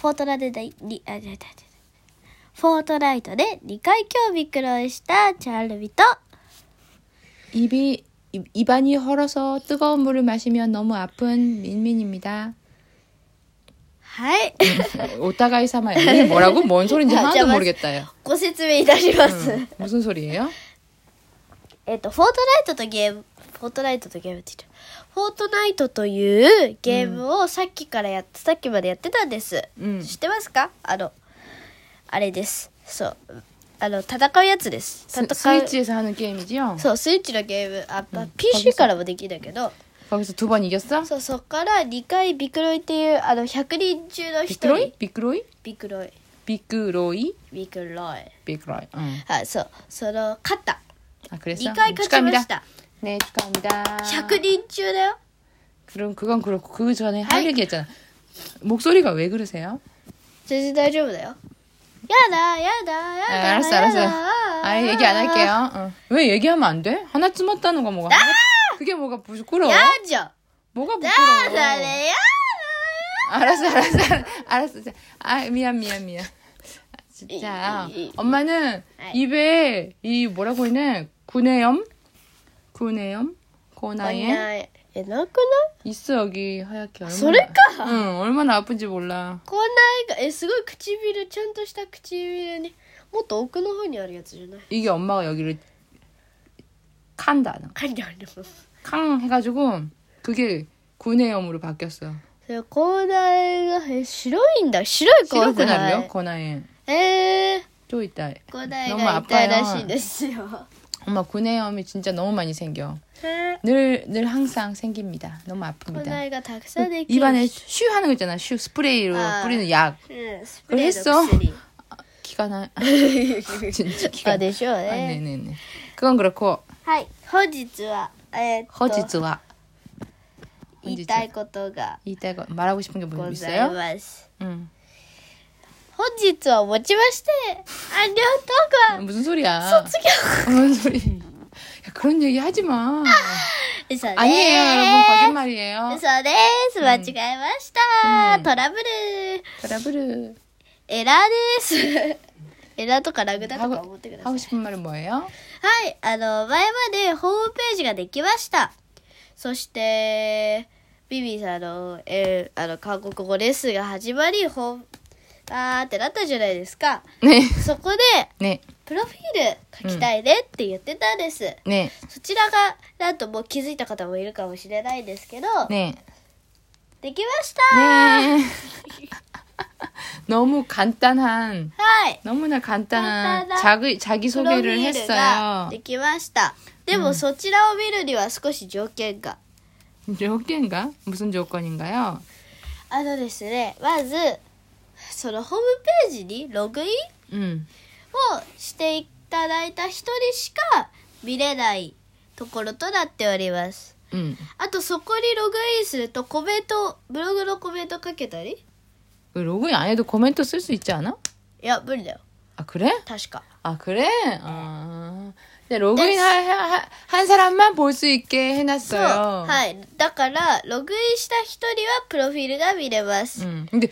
フォートナイトで、にあ、違う違う違うフォートナイトで2回今日びっくりしたチャールビと、 입이 입, 입안이 헐어서 뜨거운 물을 마시면 너무 아픈 민민입니다. はい。 오타가이 사마요. 뭐라고? 뭔 소린지 아, 하나도 잠깐만. 모르겠다요. ご説明いたします。 무슨 소리예요? えっと、フォートナイトとゲーム、フォートナイトとゲームって言っちゃう。フォートナイトというゲームをさっきからやって、さっきまでやってたんです。うん知ってますかあの、あれです。そう。あの、戦うやつです。 스, 戦う。 스위치에서 하는 게임이죠? そう、スイッチのゲーム。あ、まあうん PC からもできるんだけど、 거기서 두 번 이겼어? そう、そっから2回ビクロイっていう、あの、100人中の1人。 비크로이? 비크로이? ビクロイ。 비크로이? ビクロイ。 비크로이. 응. はい、そう。その、勝った。 아, 그랬어? 2回勝ちました。 네, 축하합니다. 100人中だよ。 그럼 그건 그렇고 그 전에 할 아이. 얘기 했잖아. 목소리가 왜 그러세요? 全然大丈夫だよ。やだ、やだ、や 아, だ。 알았어, や 알았어. だ 아, 얘기 안 할게요. 어. 왜 얘기하면 안 돼? 하나 쯤었다는 거 뭐가? 그게 뭐가 부끄러워? やじゃん。 뭐가 や 부끄러워? だね、や 알았어, 알았어, 알았어, 알았어. 자, 아, 미안, 미안, 미안. 아, 진짜. 이, 이, 이. 엄마는 아이. 입에 이 뭐라고 했네? 구내염? 구내염? だ。 고나에 ない。え、なくない 있어 여기 하얗게. 얼마나, それか 응, 얼마나 아픈지 몰라. こんないが、え、すごい唇、ちゃんとした唇に、もっと奥の方にあるやつじゃない 이게 엄마가 여기를 칸다. かにあるの。 캉 해가지고 그게 구내염으로 바뀌었어. それ、口内が、え、白いんだ。白い口 시럽 内。고나요? 고나에. 또 있다. 너무 아파요. 엄마 구내염이 진짜 너무 많이 생겨. 늘, 늘 항상 생깁니다. 너무 아픕니다. 입안에 슈 하는 거 있잖아. 슈 스프레이로 아, 뿌리는 약. 응, 그걸 했어. 기가 나. 진짜 기가 나. 아, 네네네. 아, 네, 네, 네. 그건 그렇고. 하이. 허지즈와. 허지즈와. 이따이 것도가. 이따이 거 말하고 싶은 게 뭐 있어요? 응. 本日をもちまして、ありがとう 무슨 소리야? が卒業 무슨 소리? 야, 그런 얘기 하지 마. 嘘です。 아니에요, 여러분. 거짓말이에요. 嘘です。間違えました。うんトラブル。 트러블을 エラーです。エラーとかラグだとか思ってください 하고 。 싶은 말은 뭐예요? はい。あの、前までホームページができました。そして、ビビさんの、えーあの、韓国語レッスンが始まり、ホーム、 あーってなったじゃないですか。 네. そこで、 네. プロフィール書きたいねって言ってたんです。 네. そちらが、なんともう気づいた方もいるかもしれないですけど、 네. できました、 네. 너무 간단한 はい。 너무나 간단한 간단한 자기 자기 プロフィ 소개를 ールが 했어요. できました。でも、そちらを見るには少し条件が。 조건인가? 무슨 조건인가요? あのですね、まず、 そのホームページにログイン、うん、をしていただいた人にしか見れないところとなっております。うん、あとそこにログインするとコメントブログのコメントかけたり？ログインあれでコメントする人いっちゃうないや無理だよ。あくれ？確か。あくれ？あでログインはははんさらマンボスいけへなさはい。だからログインした人にはプロフィールが見れます、うん、で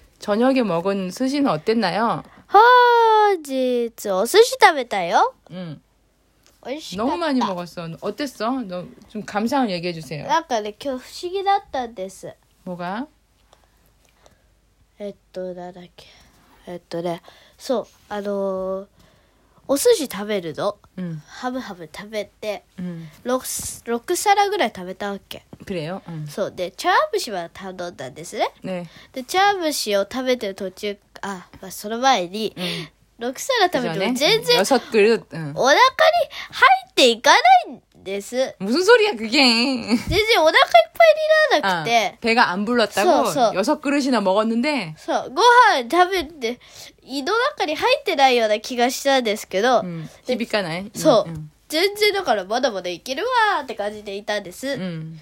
저녁에 먹은 스시는 어땠나요? 本日、お寿司食べたよ。 응. 美味しかった。 너무 많이 먹었어. 어땠어? 너 좀 감상을 얘기해 주세요. なんかね、今日不思議だったんです。 뭐가? えっと、なんだっけ。えっとね、そう、あのー お寿司食べるぞ、うん、ハブハブ食べて、うん、6, 6皿ぐらい食べたわけ。くれよ、うん、そう。で茶碗蒸しは頼んだんですね、ね、で茶碗蒸しを食べてる途中あ、まあ、その前に、うん、6皿食べても全然、ね、お腹に入っていかない。です。 무슨 소리야 그게? 全然お腹いっぱいにならな 아, くて、 배가 안 불렀다고 써, 써. 여섯 그릇이나 먹었는데 そう、ご飯食べて、胃の中に入ってないような気がしたんですけど、 음, 히비까나에 そう、 음, 全然だからまだまだいけるわーって感じでいたんです。 음,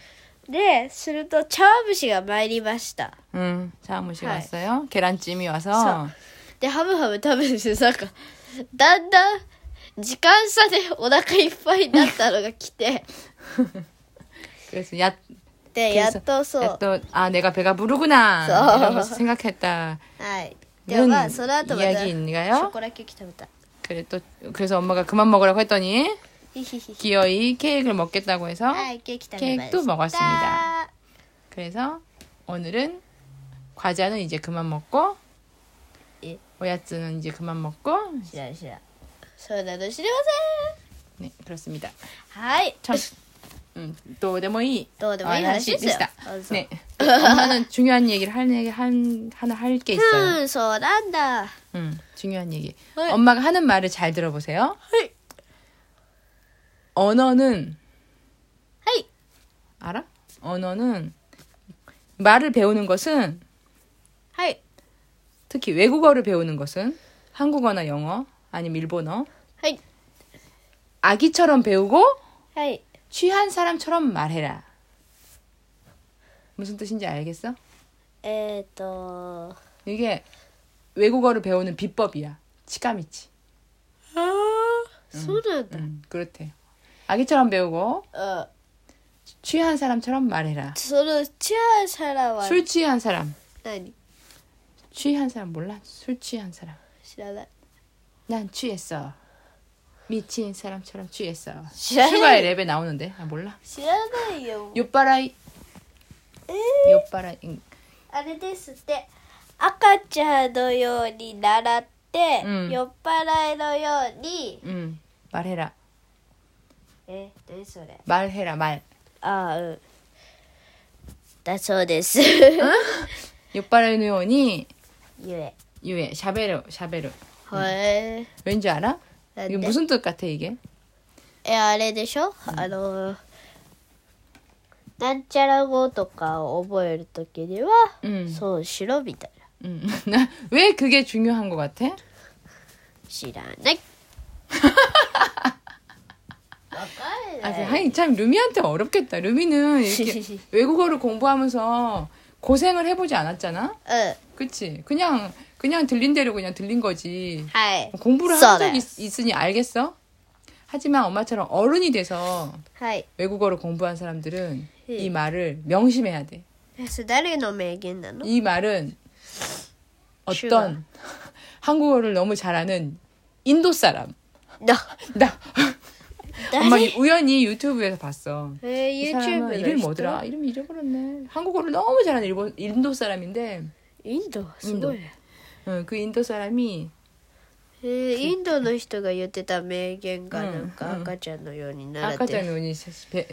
で、すると茶碗蒸しが参りました。 음. 자무시 하이. 왔어요. 계란찜이 와서 써. で、ハムハム食べてて、なんか、だんだん、 時間差でお腹いっぱいになったのが来て、 그래서 야 で、やっとそう。 또, 아 내가 배가 부르구나 써. 이러면서 생각했다. はい。でもまあ、 는 その後また、ショ 이야기인가요? コラケーキ食べた。 그래 또 그래서 엄마가 그만 먹으라고 했더니 ひひひ。 기어이 케이크를 먹겠다고 해서 はい、ケーキ食べました。 케이크도 먹었습니다. 그래서 오늘은 과자는 이제 그만 먹고 예. 오야츠는 이제 그만 먹고 知らん知らん。 そうなの知りま 네 그렇습니다. せん。はい。 참 음, 도데모이 どうでもいい話ですよ。 다 あそう 네 엄마는 중요한 얘기를 할 얘기 한 하나 할 게 있어요. うん、そうなんだ。 음 중요한 얘기. 네. 엄마가 하는 말을 잘 들어보세요. はい。 언어는 はい。 알아? 언어는 말을 배우는 것은 はい。 특히 외국어를 배우는 것은 한국어나 영어 아니면 일본어. 하이. 아기처럼 배우고 하이. 취한 사람처럼 말해라. 무슨 뜻인지 알겠어? 에또 이게 외국어를 배우는 비법이야. 치감이지. 아, 소르다. 응, 응, 그렇대. 아기처럼 배우고. 어. 취한 사람처럼 말해라. 저는 취한 사람. 술 취한 사람. 아니. 취한 사람 몰라? 술 취한 사람. 싫어. 난 취했어. 미친 사람처럼 취했어. 취해. 슈가의 랩에 나오는데 아 몰라? 知らないよ。 酔っ払い 예. 酔っ払い 응. あれですって。赤ちゃんのように習って、うん酔っ払いのように、 응. 말해라. え、何それ 말해라 말. ああ、うん。だそうです。 酔っ払いのように ゆえ。 유에 샤베르 샤베르. へえ。 왠지 알아? なん 이게 で 무슨 뜻 같아 이게? え、あれでしょ、あの、なんちゃら語とかを覚えるときには、 응. そうしろみたいな。 응. 나- 왜 그게 중요한 것 같아? 知らない。わかん 아, ない。 하이 참 루미한테 어렵겠다. 루미는 이렇게 외국어를 공부하면서 고생을 해보지 않았잖아. うん。 그치. 그냥, 그냥 들린 대로 그냥 들린 거지. 하이. 공부를 한 적이 있, 으니 알겠어? 하지만 엄마처럼 어른이 돼서 하이. 외국어를 공부한 사람들은 예. 이 말을 명심해야 돼. 이 말은 어떤 한국어를 너무 잘하는 인도 사람. 나. 나. 엄마 우연히 유튜브에서 봤어. 네, 유튜브. 이름이 뭐더라? 이름 잊어버렸네. 한국어를 너무 잘하는 일본 인도 사람인데 インドすごいね。 어, 그 인도 사람이 えー、インドの人が言ってた名言がうんなんかうん赤ちゃんのように習って 아까전 노니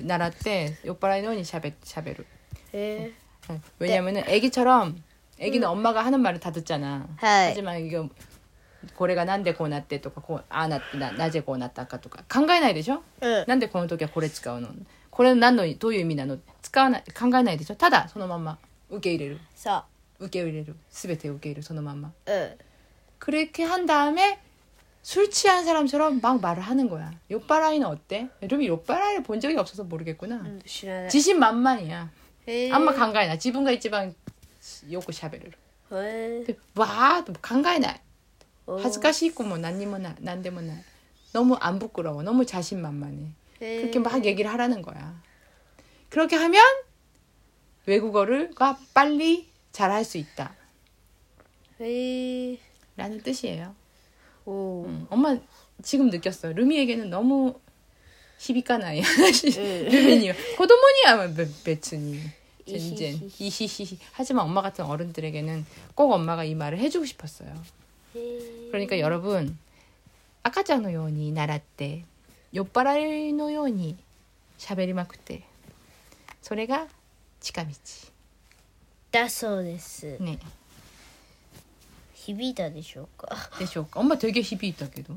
나라때 오빠라이 노니 샤베 샤베루. え 어, 왜냐면은 애기처럼 애기는 엄마가 하는 말을 다 듣잖아. ー、はい。 하지만 이거 고래가 난데こうなってとかこうああなってななぜこうなったかとか考えないでしょうん。なんでこの時はこれ使うのこれ何のどういう意味なの使わない考えないでしょただそのまま受け入れるそ 受け入れる全て受け入れるそのまんま、응、그렇게 한 다음에 술 취한 사람처럼 막 말을 하는 거야 요빠라이는 어때룸이요빠라이를 본 적이 없어서 모르겠구나、응、지신만만이야아마간가이나 지분가있지방요구샤베르와간가이나하즈가시있고뭐난니뭐나난데뭐나너무 안 부끄러워 너무 자신만만해그렇게 막 얘기를 하라는 거야 그렇게 하면 외국어를막빨리 잘 할 수 있다. 에이... 라는 뜻이에요. 오. 응. 엄마 지금 느꼈어. 루미에게는 너무 시비가 나야. 예. 루미님, 고도모니야, 베츠니. 젠젠. 이히히히. 하지만 엄마 같은 어른들에게는 꼭 엄마가 이 말을 해주고 싶었어요. 그러니까 여러분, 아까자노 요니 나라떼, 요빠라이노 요니 샤베리마쿠떼. 소래가 치카미치. だそうです。 네 響いたでしょうか。 でしょうか 엄마 되게 희비있다けど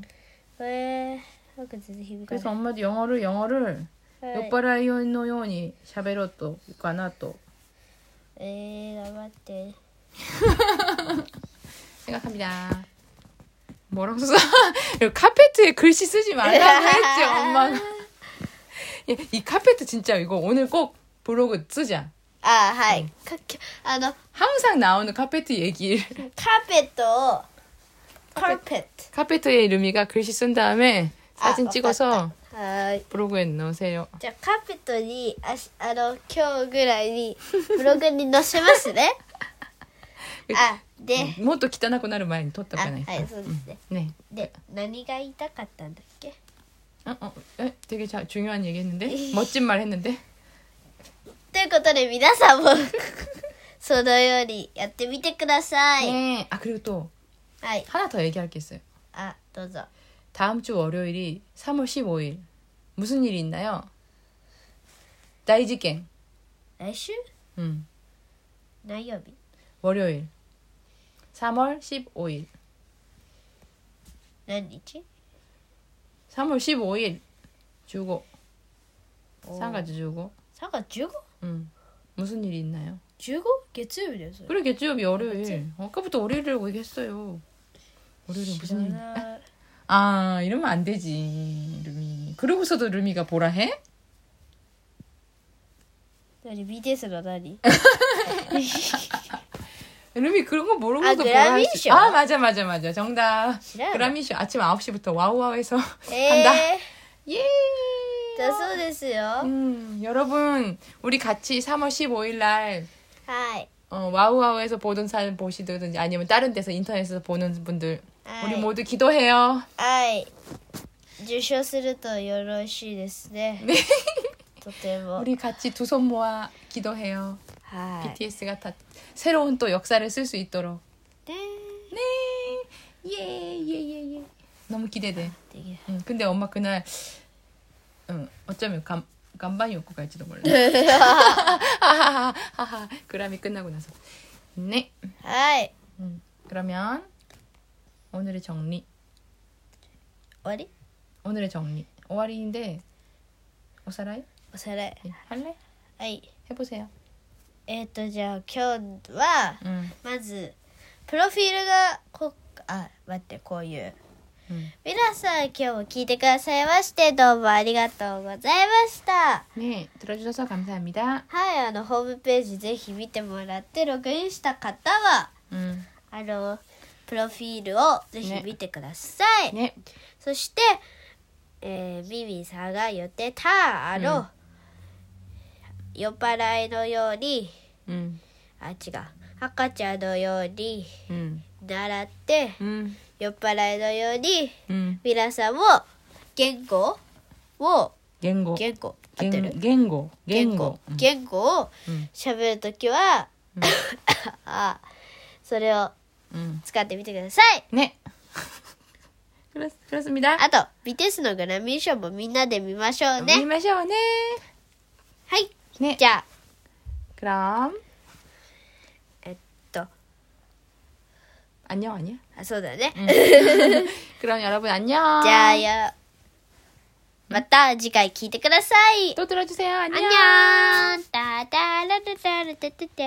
えー、なんか全然響か 그래서 ない。 엄마도 영어를 영어를 はい酔っ払いのように喋ろうとかなとえー、頑張って。 생각합니다. 뭐라고 써? 카페트에 글씨 쓰지 말라고 했지 엄마가. 야, 이 카페트 진짜 이거 오늘 꼭 블로그 쓰자. あはい、かきあのハムさんの青のカペット얘기를カペットをカペット카페트에루미가글씨쓴다음에사진찍어서はい。ブログへ載せよ。じゃあカーペットにあしあの今日ぐらいにブログに載せますね。あでもっと汚くなる前に撮っとかないと。はい、そうですね。うん、ねで何が言いたかったんだっけ？あ、え、되게중요한얘기했는 데？ 멋진말했는 데？ ということで、皆さんも、そのようにやってみてください。 네. 아, 그리고 또 はい。 하나 더 얘기할 게 있어요. あ、どうぞ。 다음 주 월요일이 3월 15일. 무슨 일이 있나요? 다이지갱. 来週 음. 何曜日 월요일. 3월 15일. 何日 3월 15일. 주고. 싸가지 주고. 사과 주고? 응. 무슨 일이 있나요? 주고? 개츠요이래서 그래 개츠요이 월요일. 그치? 아까부터 월요일이라고 얘기했어요. 월요일에 무슨 일? 아 이러면 안 되지 루미. 그러고서도 루미가 보라 해? 아니 미제스가 나니. 루미 그런 거 모르고도 아, 그라미쇼. 아 맞아 맞아 맞아 정답. 그라미쇼 아침 9시부터 와우와우에서 한다. 예. だそうですよ、 음, 여러분 우리 같이 3월 15일 날 はい、 어, 와우와우에서 보던 사람 보시든지 아니면 다른 데서 인터넷에서 보는 분들 はい 우리 모두 기도해요. はい受賞するとよろしいですねとても 우리 같이 두 손 모아 기도해요. はい BTS가 다 새로운 또 역사를 쓸 수 있도록. で 네. 예, 예, 예, 예. 너무 기대돼. できる 응, 근데 엄마 그날 응, 어쩌면 감 간반이 입고 갈지도 몰라. 하하하하. 그람이 끝나고 나서. 네. はい 음, 그러면 오늘의 정리. 終わり 오늘의 정리. 終わり인데 오사라이 おさらい 예, 할래? はい 해보세요. えっ、とじゃあ今日は 응, まずプロフィールがこあ待ってこういう うん皆さん今日も聞いてくださいましてどうもありがとうございました。 네, 들어주셔서감感謝.はい、あの、ホームページぜひ見てもらって、ログインした方は、あの、プロフィールをぜひ見てください。そして、えー、ミミさんが言ってた、あの、酔っ払いのように、 음, あ、違う。赤ちゃんのように習って、うん。酔っ払いのようにうん。皆さんも言語を言語。言語。言語。言語。言語。を喋るときは、あそれを使ってみてください。ね。ク ラクラスみだあとビテスのグラミー賞もみんなで見ましょうね。見ましょうね。はい。ね。じゃあ。クラン。 안녕 아니야? あそうだね、 그럼 여러분 안녕. じゃあやまた次回聞いてください 또 들어주세요. 안녕. 안녕 따다라라라라따따따